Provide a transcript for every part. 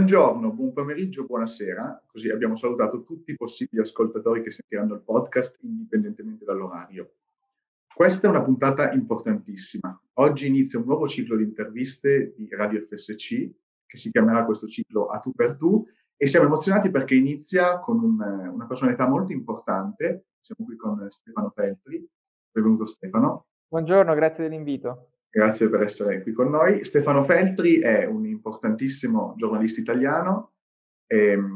Buongiorno, buon pomeriggio, buonasera. Così abbiamo salutato tutti i possibili ascoltatori che sentiranno il podcast indipendentemente dall'orario. Questa è una puntata importantissima. Oggi inizia un nuovo ciclo di interviste di Radio FSC che si chiamerà questo ciclo A tu per tu e siamo emozionati perché inizia con un, una personalità molto importante. Siamo qui con Stefano Feltri. Benvenuto Stefano. Buongiorno, grazie dell'invito. Grazie per essere qui con noi. Stefano Feltri è un importantissimo giornalista italiano,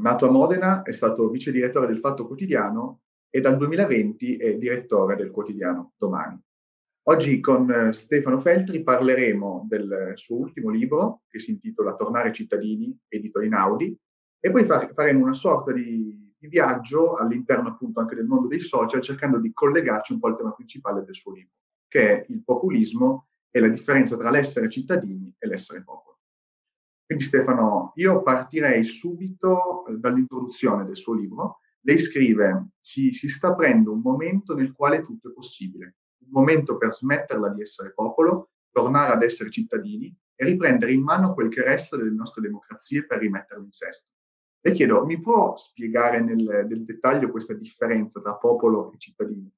nato a Modena, è stato vice direttore del Fatto Quotidiano e dal 2020 è direttore del quotidiano Domani. Oggi con eh, Stefano Feltri parleremo del suo ultimo libro che si intitola Tornare cittadini, edito in Audi, e poi faremo una sorta di, di viaggio all'interno appunto anche del mondo dei social cercando di collegarci un po' al tema principale del suo libro, che è il populismo e la differenza tra l'essere cittadini e l'essere popolo. Quindi Stefano, io partirei subito eh, dall'introduzione del suo libro. Lei scrive, si, si sta aprendo un momento nel quale tutto è possibile, un momento per smetterla di essere popolo, tornare ad essere cittadini e riprendere in mano quel che resta delle nostre democrazie per rimetterlo in sesto. Le chiedo, mi può spiegare nel, nel dettaglio questa differenza tra popolo e cittadini?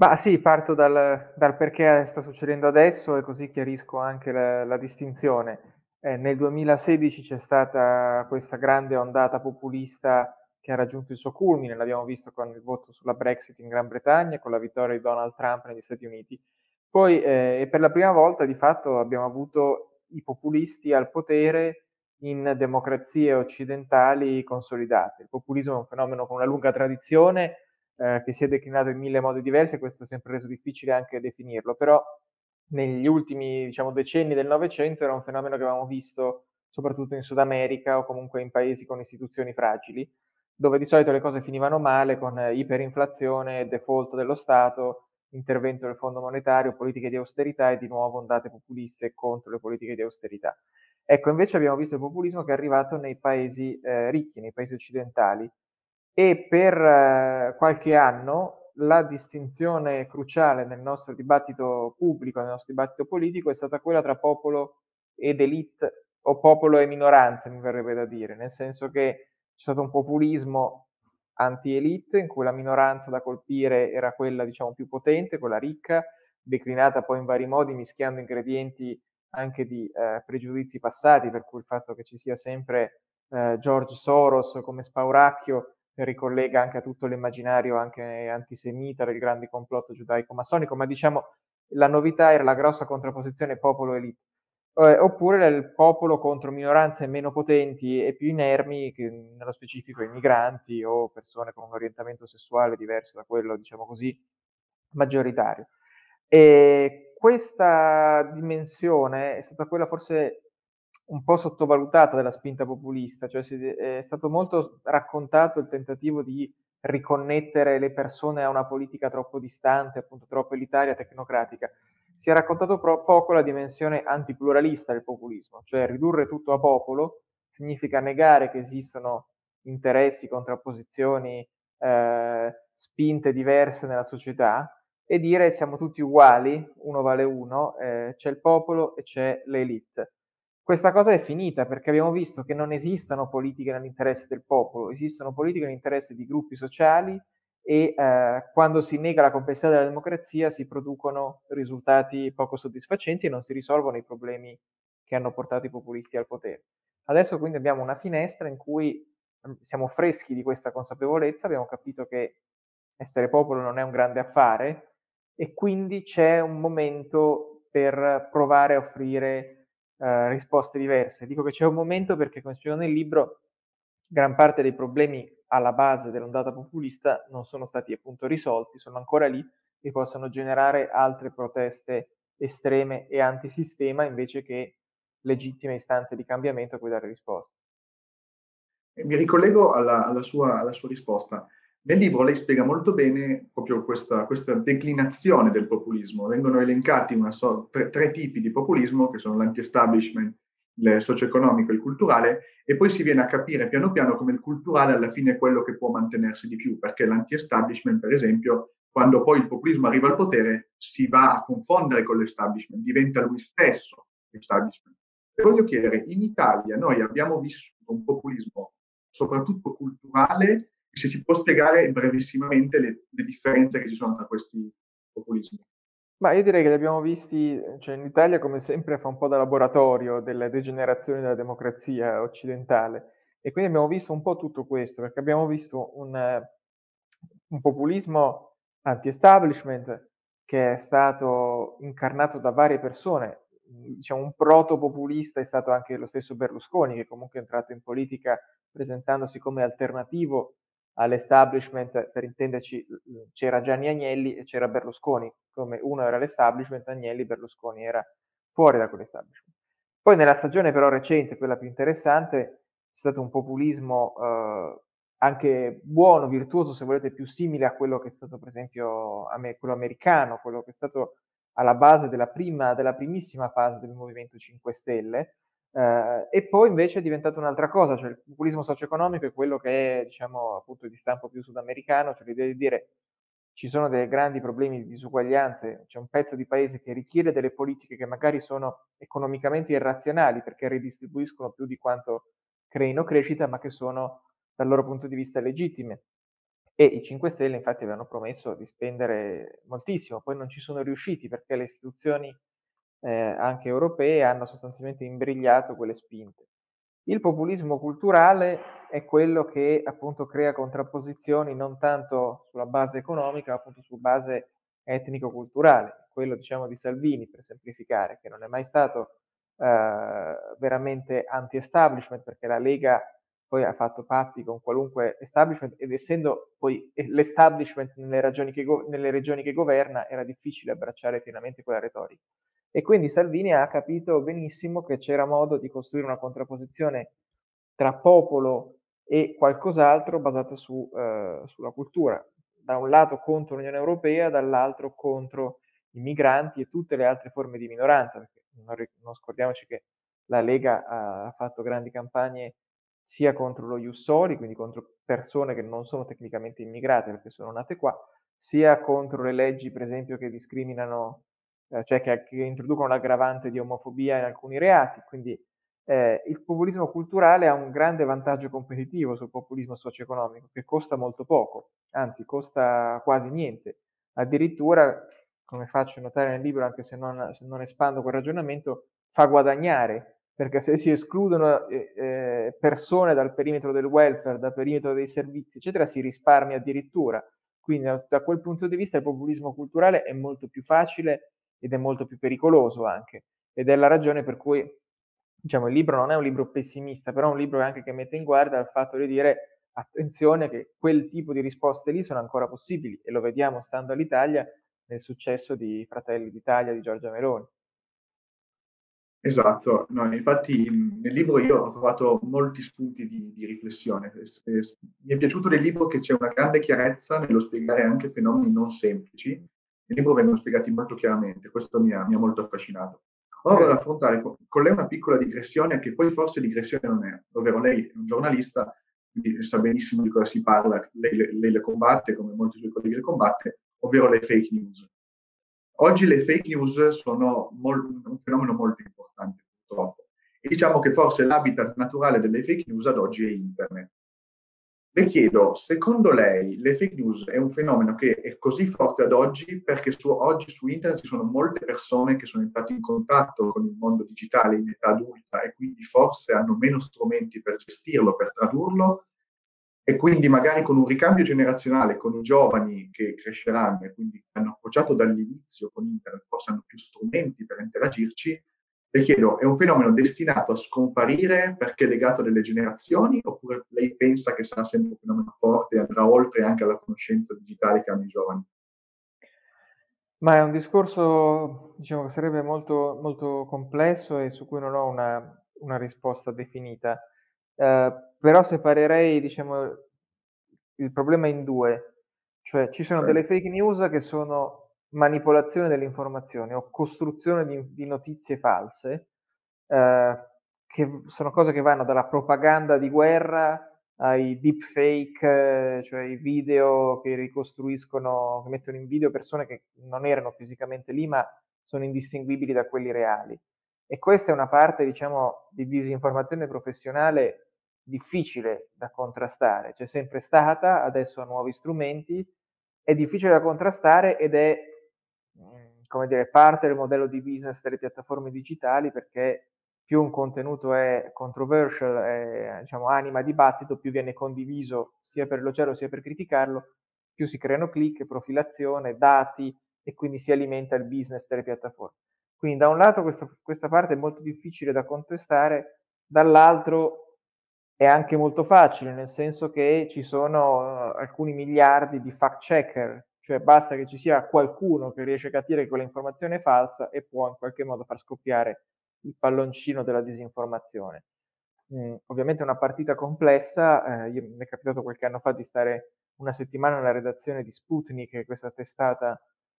Ma sì, parto dal, dal, perché sta succedendo adesso e così chiarisco anche la, la distinzione. Eh, nel 2016 c'è stata questa grande ondata populista che ha raggiunto il suo culmine, l'abbiamo visto con il voto sulla Brexit in Gran Bretagna, con la vittoria di Donald Trump negli Stati Uniti. Poi, eh, per la prima volta, di fatto, abbiamo avuto i populisti al potere in democrazie occidentali consolidate. Il populismo è un fenomeno con una lunga tradizione, eh, che si è declinato in mille modi diversi e questo è sempre reso difficile anche definirlo, però negli ultimi diciamo, decenni del Novecento era un fenomeno che avevamo visto soprattutto in Sud America o comunque in paesi con istituzioni fragili, dove di solito le cose finivano male con iperinflazione, default dello Stato, intervento del Fondo Monetario, politiche di austerità e di nuovo ondate populiste contro le politiche di austerità. Ecco, invece abbiamo visto il populismo che è arrivato nei paesi eh, ricchi, nei paesi occidentali, e per eh, qualche anno la distinzione cruciale nel nostro dibattito pubblico, nel nostro dibattito politico, è stata quella tra popolo ed elite o popolo e minoranza, mi verrebbe da dire, nel senso che c'è stato un populismo anti-elite in cui la minoranza da colpire era quella diciamo più potente, quella ricca, declinata poi in vari modi, mischiando ingredienti anche di eh, pregiudizi passati, per cui il fatto che ci sia sempre eh, George Soros come spauracchio ricollega anche a tutto l'immaginario anche antisemita del grande complotto giudaico-massonico, ma diciamo la novità era la grossa contrapposizione popolo-elite, eh, oppure il popolo contro minoranze meno potenti e più inermi, che nello specifico i migranti o persone con un orientamento sessuale diverso da quello, diciamo così, maggioritario. E questa dimensione è stata quella forse un po' sottovalutata della spinta populista, cioè è stato molto raccontato il tentativo di riconnettere le persone a una politica troppo distante, appunto troppo elitaria, tecnocratica. Si è raccontato pro- poco la dimensione antipluralista del populismo, cioè ridurre tutto a popolo significa negare che esistono interessi, contrapposizioni, eh, spinte diverse nella società e dire siamo tutti uguali, uno vale uno, eh, c'è il popolo e c'è l'elite questa cosa è finita perché abbiamo visto che non esistono politiche nell'interesse del popolo, esistono politiche nell'interesse di gruppi sociali e eh, quando si nega la complessità della democrazia si producono risultati poco soddisfacenti e non si risolvono i problemi che hanno portato i populisti al potere. Adesso quindi abbiamo una finestra in cui mm, siamo freschi di questa consapevolezza, abbiamo capito che essere popolo non è un grande affare e quindi c'è un momento per provare a offrire eh, risposte diverse. Dico che c'è un momento perché, come spiego nel libro, gran parte dei problemi alla base dell'ondata populista non sono stati appunto risolti, sono ancora lì e possono generare altre proteste estreme e antisistema invece che legittime istanze di cambiamento a cui dare risposta. Mi ricollego alla, alla, sua, alla sua risposta. Nel libro lei spiega molto bene proprio questa, questa declinazione del populismo. Vengono elencati so, tre, tre, tipi di populismo, che sono l'anti-establishment, il socio-economico e il culturale, e poi si viene a capire piano piano come il culturale alla fine è quello che può mantenersi di più, perché l'anti-establishment, per esempio, quando poi il populismo arriva al potere, si va a confondere con l'establishment, diventa lui stesso l'establishment. Le voglio chiedere, in Italia noi abbiamo vissuto un populismo soprattutto culturale e se ci può spiegare brevissimamente le, le differenze che ci sono tra questi populismi. Ma io direi che li abbiamo visti, cioè in Italia come sempre fa un po' da laboratorio delle degenerazioni della democrazia occidentale e quindi abbiamo visto un po' tutto questo, perché abbiamo visto un, un populismo anti-establishment che è stato incarnato da varie persone, diciamo un protopopulista è stato anche lo stesso Berlusconi, che comunque è entrato in politica presentandosi come alternativo all'establishment, per intenderci, c'era Gianni Agnelli e c'era Berlusconi, come uno era l'establishment, Agnelli, Berlusconi era fuori da quell'establishment. Poi nella stagione però recente, quella più interessante, c'è stato un populismo eh, anche buono, virtuoso, se volete, più simile a quello che è stato per esempio quello americano, quello che è stato alla base della, prima, della primissima fase del Movimento 5 Stelle, eh, e poi invece è diventato un'altra cosa, cioè il populismo socio-economico è quello che è, diciamo, appunto di stampo più sudamericano, cioè l'idea di dire ci sono dei grandi problemi di disuguaglianze, c'è un pezzo di paese che richiede delle politiche che magari sono economicamente irrazionali perché ridistribuiscono più di quanto creino crescita, ma che sono dal loro punto di vista legittime. E i 5 Stelle infatti avevano promesso di spendere moltissimo, poi non ci sono riusciti perché le istituzioni eh, anche europee hanno sostanzialmente imbrigliato quelle spinte. Il populismo culturale è quello che appunto crea contrapposizioni non tanto sulla base economica, ma appunto su base etnico-culturale, quello diciamo di Salvini per semplificare, che non è mai stato eh, veramente anti-establishment perché la Lega poi ha fatto patti con qualunque establishment ed essendo poi l'establishment nelle, che nelle regioni che governa era difficile abbracciare pienamente quella retorica. E quindi Salvini ha capito benissimo che c'era modo di costruire una contrapposizione tra popolo e qualcos'altro basata su, eh, sulla cultura. Da un lato contro l'Unione Europea, dall'altro contro i migranti e tutte le altre forme di minoranza, perché non, non scordiamoci che la Lega ha fatto grandi campagne sia contro lo Jussoli, quindi contro persone che non sono tecnicamente immigrate perché sono nate qua, sia contro le leggi, per esempio, che discriminano eh, cioè che, che, introducono l'aggravante di omofobia in alcuni reati. Quindi eh, il populismo culturale ha un grande vantaggio competitivo sul populismo socio-economico, che costa molto poco, anzi costa quasi niente. Addirittura, come faccio notare nel libro, anche se non, se non espando quel ragionamento, fa guadagnare perché se si escludono eh, eh, persone dal perimetro del welfare, dal perimetro dei servizi, eccetera, si risparmia addirittura. Quindi da quel punto di vista il populismo culturale è molto più facile ed è molto più pericoloso anche. Ed è la ragione per cui diciamo, il libro non è un libro pessimista, però è un libro anche che mette in guardia al fatto di dire attenzione che quel tipo di risposte lì sono ancora possibili e lo vediamo stando all'Italia nel successo di Fratelli d'Italia di Giorgia Meloni. Esatto, no, infatti nel libro io ho trovato molti spunti di, di riflessione. Mi è piaciuto del libro che c'è una grande chiarezza nello spiegare anche fenomeni non semplici nel libro vengono spiegati molto chiaramente, questo mi ha, mi ha molto affascinato. Ora vorrei affrontare con, lei una piccola digressione che poi forse digressione non è, ovvero lei è un giornalista, quindi sa benissimo di cosa si parla, lei, lei le combatte come molti suoi colleghi le combatte, ovvero le fake news. Oggi le fake news sono mol, un fenomeno molto importante purtroppo e diciamo che forse l'habitat naturale delle fake news ad oggi è internet. Le chiedo, secondo lei le fake news è un fenomeno che è così forte ad oggi perché su, oggi su internet ci sono molte persone che sono entrate in contatto con il mondo digitale in età adulta e quindi forse hanno meno strumenti per gestirlo, per tradurlo? E quindi magari con un ricambio generazionale con i giovani che cresceranno e quindi hanno approcciato dall'inizio con internet, forse hanno più strumenti per interagirci, le chiedo, è un fenomeno destinato a scomparire perché è legato a delle generazioni oppure lei pensa che sarà sempre un fenomeno forte e andrà oltre anche alla conoscenza digitale che hanno i giovani? Ma è un discorso, diciamo, che sarebbe molto, molto complesso e su cui non ho una, una risposta definita. Eh, però separerei, diciamo, il problema in due. Cioè, ci sono delle fake news che sono manipolazione delle informazioni o costruzione di, di notizie false, eh, che sono cose che vanno dalla propaganda di guerra ai deepfake, eh, cioè i video che ricostruiscono, che mettono in video persone che non erano fisicamente lì, ma sono indistinguibili da quelli reali. E questa è una parte, diciamo, di disinformazione professionale difficile da contrastare. C'è sempre stata, adesso ha nuovi strumenti, è difficile da contrastare ed è, come dire, parte del modello di business delle piattaforme digitali perché più un contenuto è controversial, è, diciamo, anima dibattito, più viene condiviso sia per elogiarlo sia per criticarlo, più si creano click, profilazione, dati e quindi si alimenta il business delle piattaforme. Quindi da un lato questo, questa parte è molto difficile da contestare, dall'altro è anche molto facile, nel senso che ci sono uh, alcuni miliardi di fact checker, cioè basta che ci sia qualcuno che riesce a capire che quell'informazione è falsa e può in qualche modo far scoppiare il palloncino della disinformazione. Mm, ovviamente è una partita complessa, eh, mi è capitato qualche anno fa di stare una settimana nella redazione di Sputnik, questa testata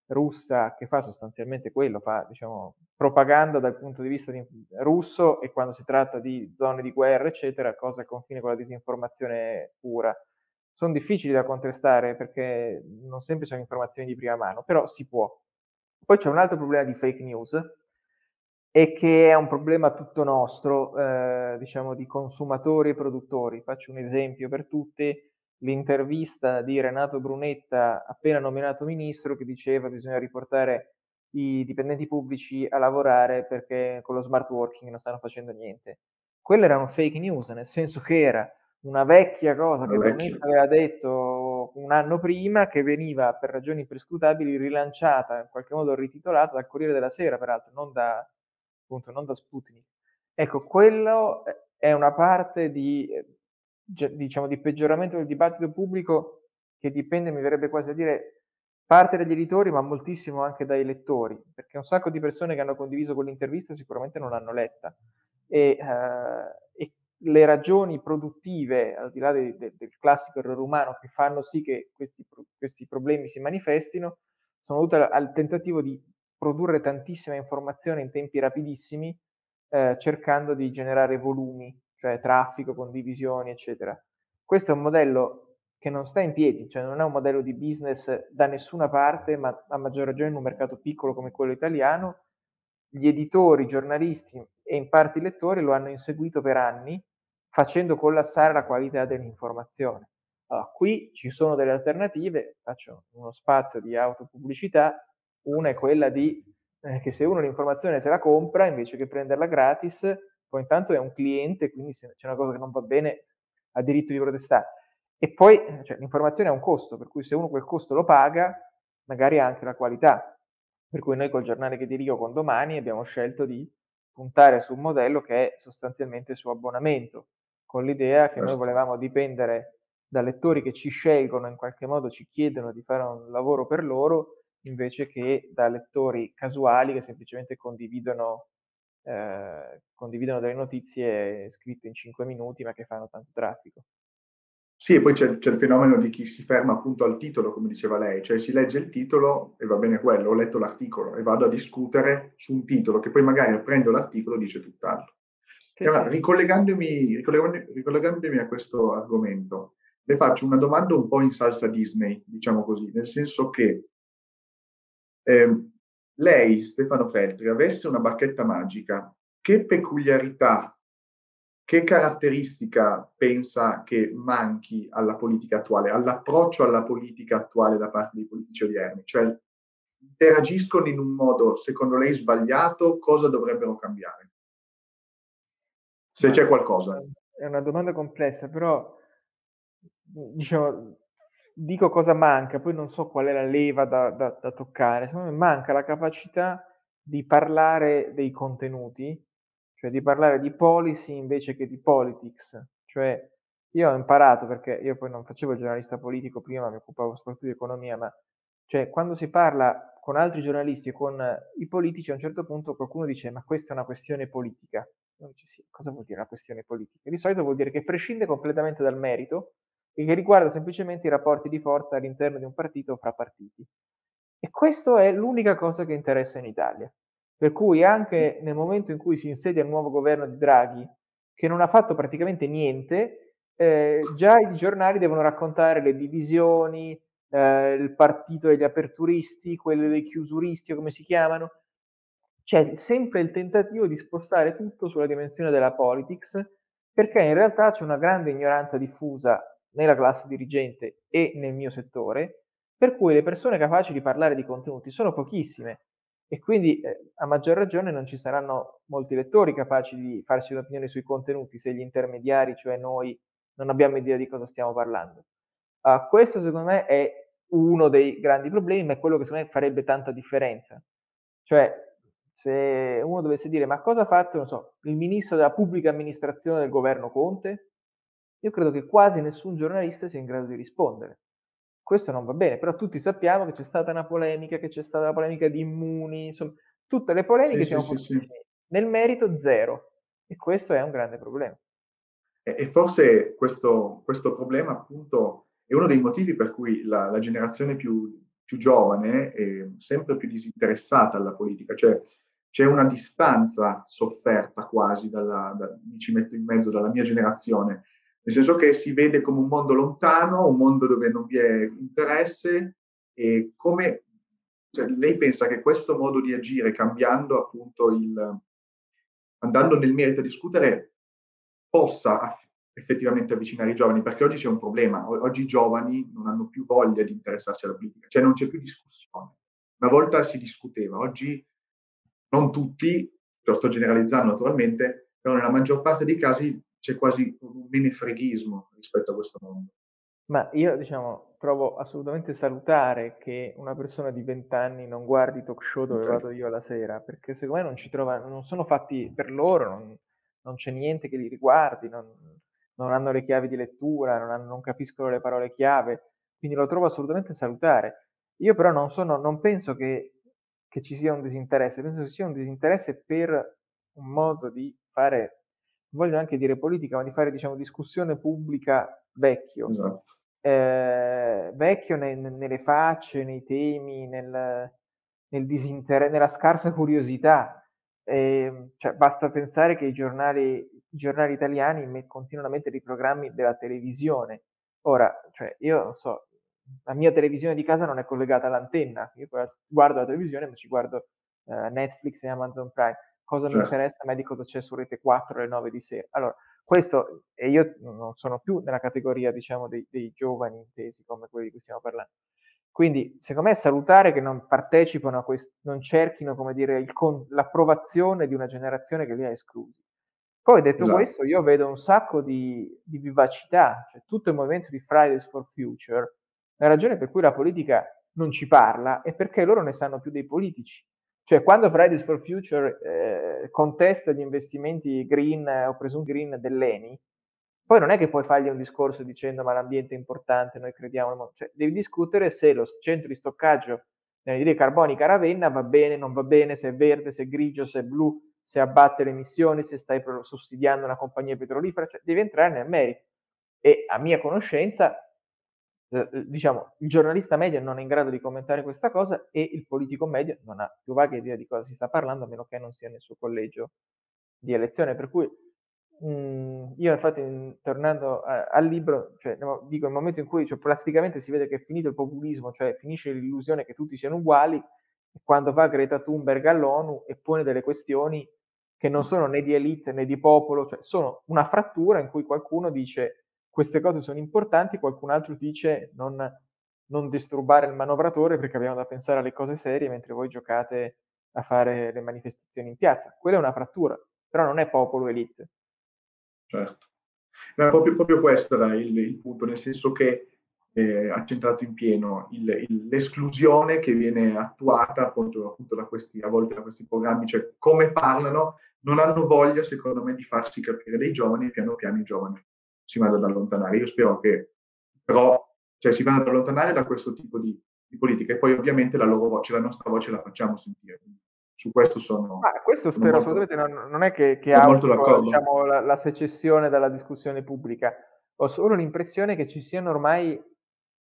russa che fa sostanzialmente quello, fa diciamo, propaganda dal punto di vista di, russo e quando si tratta di zone di guerra, eccetera, cosa confine con la disinformazione pura. Sono difficili da contrastare perché non sempre sono informazioni di prima mano, però si può. Poi c'è un altro problema di fake news, e che è un problema tutto nostro, eh, diciamo di consumatori e produttori. Faccio un esempio per tutti, l'intervista di Renato Brunetta, appena nominato ministro, che diceva che bisogna riportare i dipendenti pubblici a lavorare perché con lo smart working non stanno facendo niente. Quella era un fake news, nel senso che era una vecchia cosa che Brunetta aveva detto un anno prima, che veniva per ragioni prescrutabili rilanciata, in qualche modo rititolata dal Corriere della Sera, peraltro, non da, appunto, non da Sputnik. Ecco, quello è una parte di, diciamo, di peggioramento del dibattito pubblico che dipende, mi verrebbe quasi a dire, parte dagli editori, ma moltissimo anche dai lettori, perché un sacco di persone che hanno condiviso quell'intervista sicuramente non l'hanno letta. E, uh, e, le ragioni produttive, al di là de, de, del classico errore umano, che fanno sì che questi, questi problemi si manifestino, sono dovute al, al tentativo di produrre tantissima informazione in tempi rapidissimi, eh, cercando di generare volumi, cioè traffico, condivisioni, eccetera. Questo è un modello che non sta in piedi, cioè non è un modello di business da nessuna parte, ma a maggior ragione in un mercato piccolo come quello italiano. Gli editori, i giornalisti e in parte i lettori lo hanno inseguito per anni, facendo collassare la qualità dell'informazione. Allora, qui ci sono delle alternative, faccio uno spazio di autopubblicità, una è quella di eh, che se uno l'informazione se la compra invece che prenderla gratis, poi intanto è un cliente, quindi se c'è una cosa che non va bene ha diritto di protestare. E poi cioè, l'informazione ha un costo, per cui se uno quel costo lo paga, magari ha anche la qualità. Per cui noi col giornale che dirigo con domani abbiamo scelto di puntare su un modello che è sostanzialmente su abbonamento, con l'idea che noi certo. volevamo dipendere da lettori che ci scelgono, in qualche modo ci chiedono di fare un lavoro per loro invece che da lettori casuali che semplicemente condividono, eh, condividono delle notizie scritte in 5 minuti ma che fanno tanto traffico. Sì, e poi c'è, c'è, il fenomeno di chi si ferma appunto al titolo, come diceva lei, cioè si legge il titolo e va bene quello, ho letto l'articolo e vado a discutere su un titolo che poi magari prendo l'articolo e dice tutt'altro. Allora, ricollegandomi, ricollegandomi, ricollegandomi a questo argomento, le faccio una domanda un po' in salsa Disney, diciamo così, nel senso che eh, lei, Stefano Feltri, avesse una bacchetta magica, che peculiarità, che caratteristica pensa che manchi alla politica attuale, all'approccio alla politica attuale da parte dei politici odierni? Cioè, interagiscono in un modo, secondo lei, sbagliato, cosa dovrebbero cambiare? Se c'è qualcosa. È una domanda complessa, però diciamo, dico cosa manca, poi non so qual è la leva da, da, da toccare. Secondo me manca la capacità di parlare dei contenuti, cioè di parlare di policy invece che di politics. Cioè, io ho imparato, perché io poi non facevo il giornalista politico prima, mi occupavo soprattutto di economia, ma cioè, quando si parla con altri giornalisti e con i politici, a un certo punto qualcuno dice ma questa è una questione politica. Dice, sì, cosa vuol dire una questione politica? Di solito vuol dire che prescinde completamente dal merito e che riguarda semplicemente i rapporti di forza all'interno di un partito o fra partiti. E questa è l'unica cosa che interessa in Italia. Per cui anche nel momento in cui si insedia il nuovo governo di Draghi, che non ha fatto praticamente niente, eh, già i giornali devono raccontare le divisioni, eh, il partito degli aperturisti, quello dei chiusuristi o come si chiamano. C'è sempre il tentativo di spostare tutto sulla dimensione della politics, perché in realtà c'è una grande ignoranza diffusa nella classe dirigente e nel mio settore, per cui le persone capaci di parlare di contenuti sono pochissime e quindi eh, a maggior ragione non ci saranno molti lettori capaci di farsi un'opinione sui contenuti se gli intermediari, cioè noi, non abbiamo idea di cosa stiamo parlando. Uh, questo secondo me è uno dei grandi problemi, ma è quello che secondo me farebbe tanta differenza. Cioè, se uno dovesse dire ma cosa ha fatto, non so, il ministro della pubblica amministrazione del governo Conte, io credo che quasi nessun giornalista sia in grado di rispondere. Questo non va bene, però tutti sappiamo che c'è stata una polemica, che c'è stata la polemica di Immuni, insomma, tutte le polemiche sì, siamo sì, sì, Nel merito zero, e questo è un grande problema. E, e forse questo, questo problema appunto è uno dei motivi per cui la, la generazione più, più, giovane è sempre più disinteressata alla politica, cioè c'è una distanza sofferta quasi, dalla, da, mi ci metto in mezzo, dalla mia generazione, nel senso che si vede come un mondo lontano, un mondo dove non vi è interesse e come cioè, lei pensa che questo modo di agire, cambiando appunto il, andando nel merito a discutere, possa effettivamente avvicinare i giovani, perché oggi c'è un problema, oggi i giovani non hanno più voglia di interessarsi alla politica, cioè non c'è più discussione. Una volta si discuteva, oggi non tutti, lo sto generalizzando naturalmente, però nella maggior parte dei casi c'è quasi un menefreghismo rispetto a questo mondo. Ma io, diciamo, trovo assolutamente salutare che una persona di 20 anni non guardi talk show dove okay. vado io la sera, perché secondo me non ci trova, non sono fatti per loro, non, non c'è niente che li riguardi, non, non hanno le chiavi di lettura, non, hanno, non, capiscono le parole chiave, quindi lo trovo assolutamente salutare. Io però non, sono, non penso che, che ci sia un disinteresse, penso che sia un disinteresse per un modo di fare, voglio anche dire politica, ma di fare diciamo discussione pubblica vecchio. Esatto. Eh, vecchio ne, nelle facce, nei temi, nel, nel disinter- nella scarsa curiosità. Eh, cioè, basta pensare che i giornali, i giornali italiani me- continuano a mettere i programmi della televisione. Ora, cioè, io non so, la mia televisione di casa non è collegata all'antenna, io guardo la televisione ma ci guardo eh, Netflix e Amazon Prime. Cosa certo. mi interessa a me di cosa c'è su Rete 4 alle 9 di sera? Allora, questo, e io non sono più nella categoria, diciamo, dei, dei giovani intesi come quelli di cui stiamo parlando. Quindi, secondo me è salutare che non partecipano a questo, non cerchino, come dire, il, l'approvazione di una generazione che li ha esclusi. Poi, detto esatto. questo, io vedo un sacco di, di, vivacità, cioè tutto il movimento di Fridays for Future. La ragione per cui la politica non ci parla è perché loro ne sanno più dei politici. Cioè, quando Fridays for Future eh, contesta gli investimenti green eh, o presunti green dell'ENI, poi non è che puoi fargli un discorso dicendo ma l'ambiente è importante, noi crediamo, cioè, devi discutere se lo centro di stoccaggio di anidride carbonica Ravenna va bene, non va bene, se è verde, se è grigio, se è blu, se abbatte le emissioni, se stai sussidiando una compagnia petrolifera, cioè devi entrare nel merito. E a mia conoscenza, eh, eh, diciamo, il giornalista medio non è in grado di commentare questa cosa e il politico medio non ha più vaga idea di cosa si sta parlando, a meno che non sia nel suo collegio di elezione. Per cui Mhmm, io infatti, mhmm, tornando a al libro, cioè dico il momento in cui cioè, plasticamente si vede che è finito il populismo, cioè finisce l'illusione che tutti siano uguali, quando va Greta Thunberg all'ONU e pone delle questioni che non sono né di elite né di popolo, cioè sono una frattura in cui qualcuno dice queste cose sono importanti, qualcun altro dice non non disturbare il manovratore perché abbiamo da pensare alle cose serie mentre voi giocate a fare le manifestazioni in piazza. Quella è una frattura, però non è popolo elite certo. Ma proprio, proprio questo era il, il, punto, nel senso che eh, ha centrato in pieno il, il, l'esclusione che viene attuata appunto, appunto, da questi, a volte da questi programmi, cioè come parlano, non hanno voglia secondo me di farsi capire dei giovani piano piano i giovani si vanno ad allontanare. Io spero che però cioè, si vanno ad allontanare da questo tipo di, di politica e poi ovviamente la loro voce, la nostra voce la facciamo sentire. Su questo sono... Ah, questo spero molto, assolutamente, non, non, è che, che auspico, diciamo, la, la, secessione dalla discussione pubblica, ho solo l'impressione che ci siano ormai,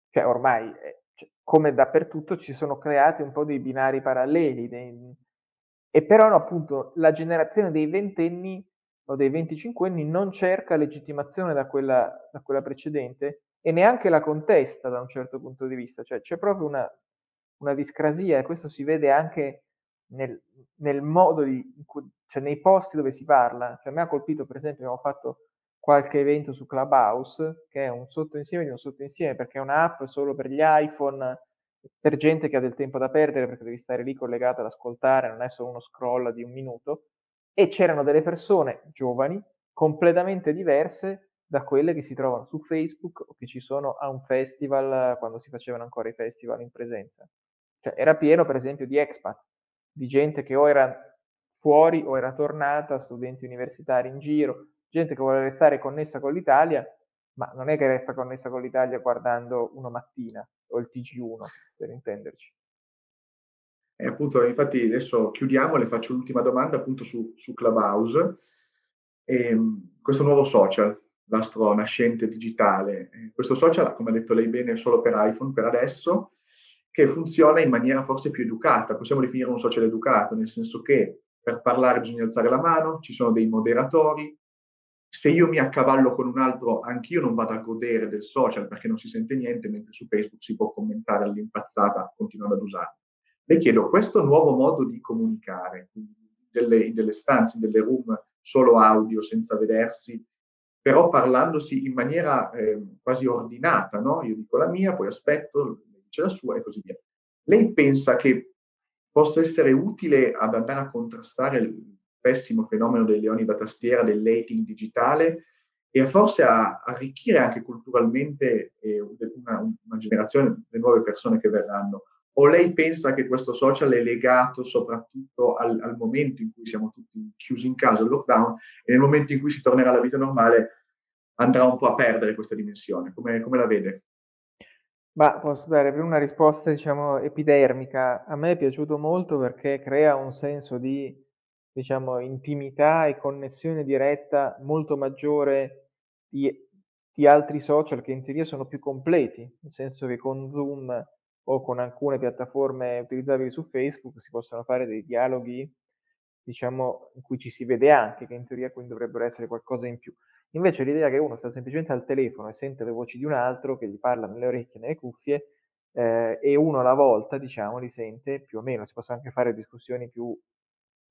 cioè ormai, eh, cioè, come dappertutto, ci sono creati un po' dei binari paralleli, dei, e però appunto la generazione dei ventenni o dei venticinquenni non cerca legittimazione da quella, da quella precedente e neanche la contesta da un certo punto di vista, cioè c'è proprio una, una discrasia e questo si vede anche nel, nel modo di, cioè nei posti dove si parla. Cioè, a me ha colpito, per esempio, abbiamo fatto qualche evento su Clubhouse, che è un sottoinsieme di un sottoinsieme, perché è un'app solo per gli iPhone, per gente che ha del tempo da perdere, perché devi stare lì collegato ad ascoltare, non è solo uno scroll di un minuto, e c'erano delle persone giovani, completamente diverse da quelle che si trovano su Facebook o che ci sono a un festival, quando si facevano ancora i festival in presenza. Cioè, era pieno, per esempio, di expat, di gente che o era fuori o era tornata, studenti universitari in giro, gente che vuole restare connessa con l'Italia, ma non è che resta connessa con l'Italia guardando Uno Mattina o il TG1, per intenderci. E appunto, infatti adesso chiudiamo, le faccio l'ultima domanda appunto su, su Clubhouse. E, ehm, questo nuovo social, l'astro nascente digitale, eh, questo social, come ha detto lei bene, è solo per iPhone per adesso, che funziona in maniera forse più educata, possiamo definire un social educato, nel senso che per parlare bisogna alzare la mano, ci sono dei moderatori, se io mi accavallo con un altro, anch'io non vado a godere del social perché non si sente niente, mentre su Facebook si può commentare all'impazzata continuando ad usarlo. Le chiedo, questo nuovo modo di comunicare, delle, delle stanze, delle room solo audio, senza vedersi, però parlandosi in maniera eh, quasi ordinata, no? Io dico la mia, poi aspetto, dice la sua e così via. Lei pensa che possa essere utile ad andare a contrastare il pessimo fenomeno dei leoni da tastiera, del dating digitale e forse a arricchire anche culturalmente eh, una, una generazione, le nuove persone che verranno? O lei pensa che questo social è legato soprattutto al, al, momento in cui siamo tutti chiusi in casa, il lockdown, e nel momento in cui si tornerà alla vita normale andrà un po' a perdere questa dimensione? Come, come la vede? Ma posso dare una risposta, diciamo, epidermica. A me è piaciuto molto perché crea un senso di, diciamo, intimità e connessione diretta molto maggiore di, di altri social che in teoria sono più completi, nel senso che con Zoom o con alcune piattaforme utilizzabili su Facebook si possono fare dei dialoghi, diciamo, in cui ci si vede anche, che in teoria quindi dovrebbero essere qualcosa in più. Invece l'idea che uno sta semplicemente al telefono e sente le voci di un altro che gli parla nelle orecchie, nelle cuffie, eh, e uno alla volta, diciamo, li sente più o meno. Si possono anche fare discussioni più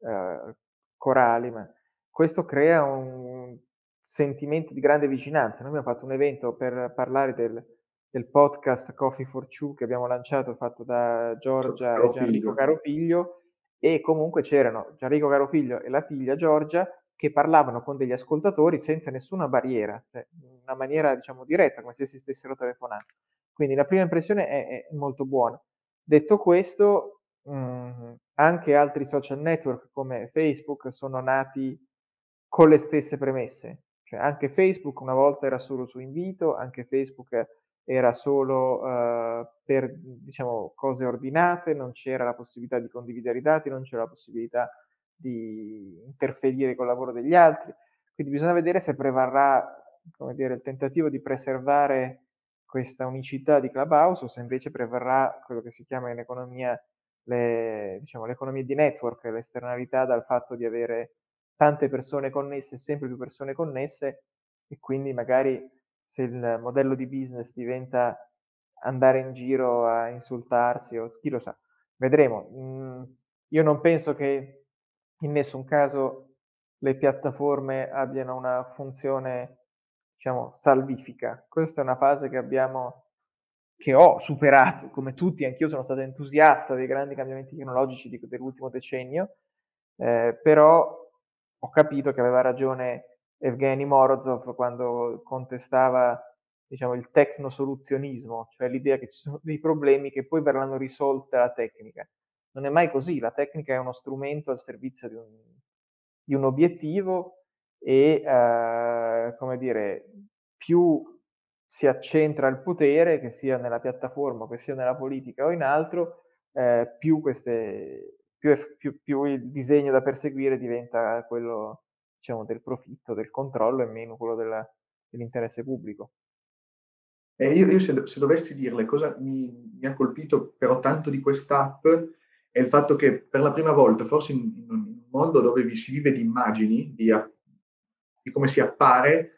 eh, corali, ma questo crea un sentimento di grande vicinanza. Noi abbiamo fatto un evento per parlare del, del podcast Coffee for Two che abbiamo lanciato, fatto da Giorgia Caro e Gianrico Carofiglio, e comunque c'erano Gianrico Carofiglio e la figlia Giorgia che parlavano con degli ascoltatori senza nessuna barriera, cioè in una maniera diciamo diretta, come se si stessero telefonando. Quindi la prima impressione è, è molto buona. Detto questo, mh, mm, anche altri social network come Facebook sono nati con le stesse premesse. Cioè anche Facebook una volta era solo su invito, anche Facebook era solo uh, per diciamo, cose ordinate, non c'era la possibilità di condividere i dati, non c'era la possibilità di interferire con il lavoro degli altri. Quindi bisogna vedere se prevarrà dire, il tentativo di preservare questa unicità di Clubhouse o se invece prevarrà quello che si chiama in economia le, diciamo, l'economia di network, l'esternalità dal fatto di avere tante persone connesse, sempre più persone connesse e quindi magari se il modello di business diventa andare in giro a insultarsi o chi lo sa, vedremo. Mm, io non penso che in nessun caso le piattaforme abbiano una funzione, diciamo, salvifica. Questa è una fase che abbiamo, che ho superato, come tutti, anch'io sono stato entusiasta dei grandi cambiamenti tecnologici di, dell'ultimo decennio, eh, però ho capito che aveva ragione Evgeny Morozov quando contestava diciamo, il tecnosoluzionismo, cioè l'idea che ci sono dei problemi che poi verranno risolti dalla tecnica. Non è mai così, la tecnica è uno strumento al servizio di un, di un obiettivo e, eh, come dire, più si accentra il potere, che sia nella piattaforma, che sia nella politica o in altro, eh, più, queste, più, più, più il disegno da perseguire diventa quello diciamo, del profitto, del controllo e meno quello della, dell'interesse pubblico. Eh, io, io se, se, dovessi dirle cosa mi, mi, ha colpito però tanto di quest'app è il fatto che per la prima volta, forse in, in un mondo dove vi si vive di immagini, di, di come si appare,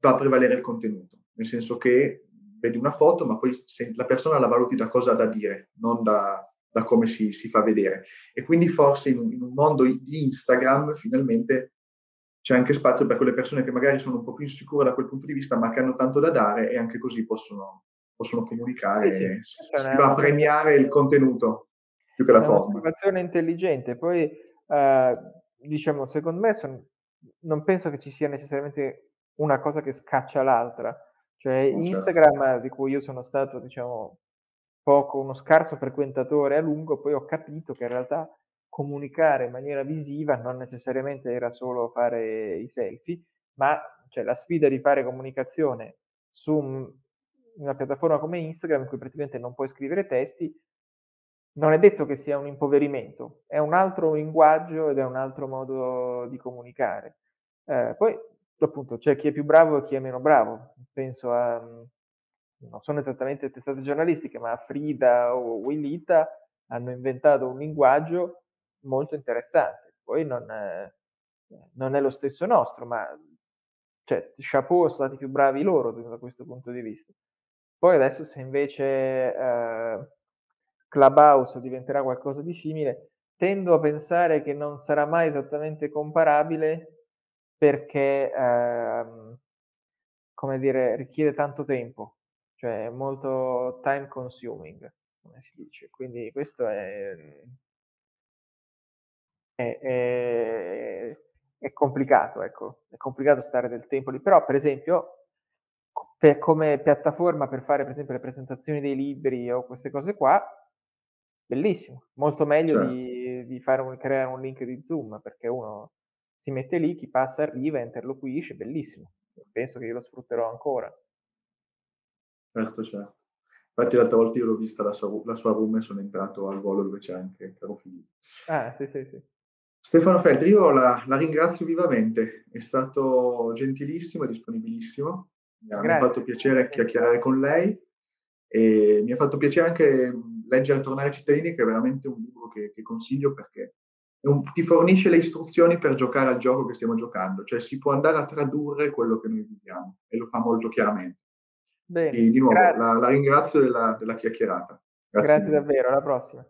va a prevalere il contenuto. Nel senso che vedi una foto, ma poi la persona la valuti da cosa ha da dire, non da, da come si, si, fa vedere. E quindi forse in, in un mondo di Instagram finalmente c'è anche spazio per quelle persone che magari sono un po' più insicure da quel punto di vista, ma che hanno tanto da dare e anche così possono, possono comunicare. Sì, sì. Si va a premiare il contenuto più che la forma. È un'osservazione intelligente. Poi, eh, diciamo, secondo me son, non penso che ci sia necessariamente una cosa che scaccia l'altra. Cioè, oh, Instagram, certo. di cui io sono stato, diciamo, poco, uno scarso frequentatore a lungo, poi ho capito che in realtà comunicare in maniera visiva non necessariamente era solo fare i selfie, ma cioè, la sfida di fare comunicazione su un, una piattaforma come Instagram in cui praticamente non puoi scrivere testi, non è detto che sia un impoverimento, è un altro linguaggio ed è un altro modo di comunicare. Eh, poi appunto c'è chi è più bravo e chi è meno bravo. Penso a, non sono esattamente testate giornalistiche, ma Frida o Willita hanno inventato un linguaggio molto interessante. Poi non è, non è lo stesso nostro, ma cioè, chapeau, sono stati più bravi loro da questo punto di vista. Poi adesso se invece eh, Clubhouse diventerà qualcosa di simile, tendo a pensare che non sarà mai esattamente comparabile perché, ehm, come dire, richiede tanto tempo, cioè molto time consuming, come si dice. Quindi questo è è, è, è complicato, ecco, è complicato stare del tempo lì, però per esempio per, come piattaforma per fare per esempio le presentazioni dei libri o queste cose qua, bellissimo, molto meglio certo. di, di fare un, creare un link di Zoom, perché uno si mette lì, chi passa arriva, interloquisce, bellissimo. Penso che io lo sfrutterò ancora. Certo, certo. Infatti l'altra volta io l'ho vista la sua, la sua room e sono entrato al volo dove c'è anche Caro Filippo. Ah, sì, sì, sì. Stefano Feltri, io la, la, ringrazio vivamente, è stato gentilissimo e disponibilissimo, mi ha fatto piacere chiacchierare con lei e mi ha fatto piacere anche leggere Tornare cittadini, che è veramente un libro che, che consiglio perché un, ti fornisce le istruzioni per giocare al gioco che stiamo giocando, cioè si può andare a tradurre quello che noi viviamo e lo fa molto chiaramente. Bene, e di nuovo la, la, ringrazio della, della chiacchierata. Grazie, grazie davvero, alla prossima.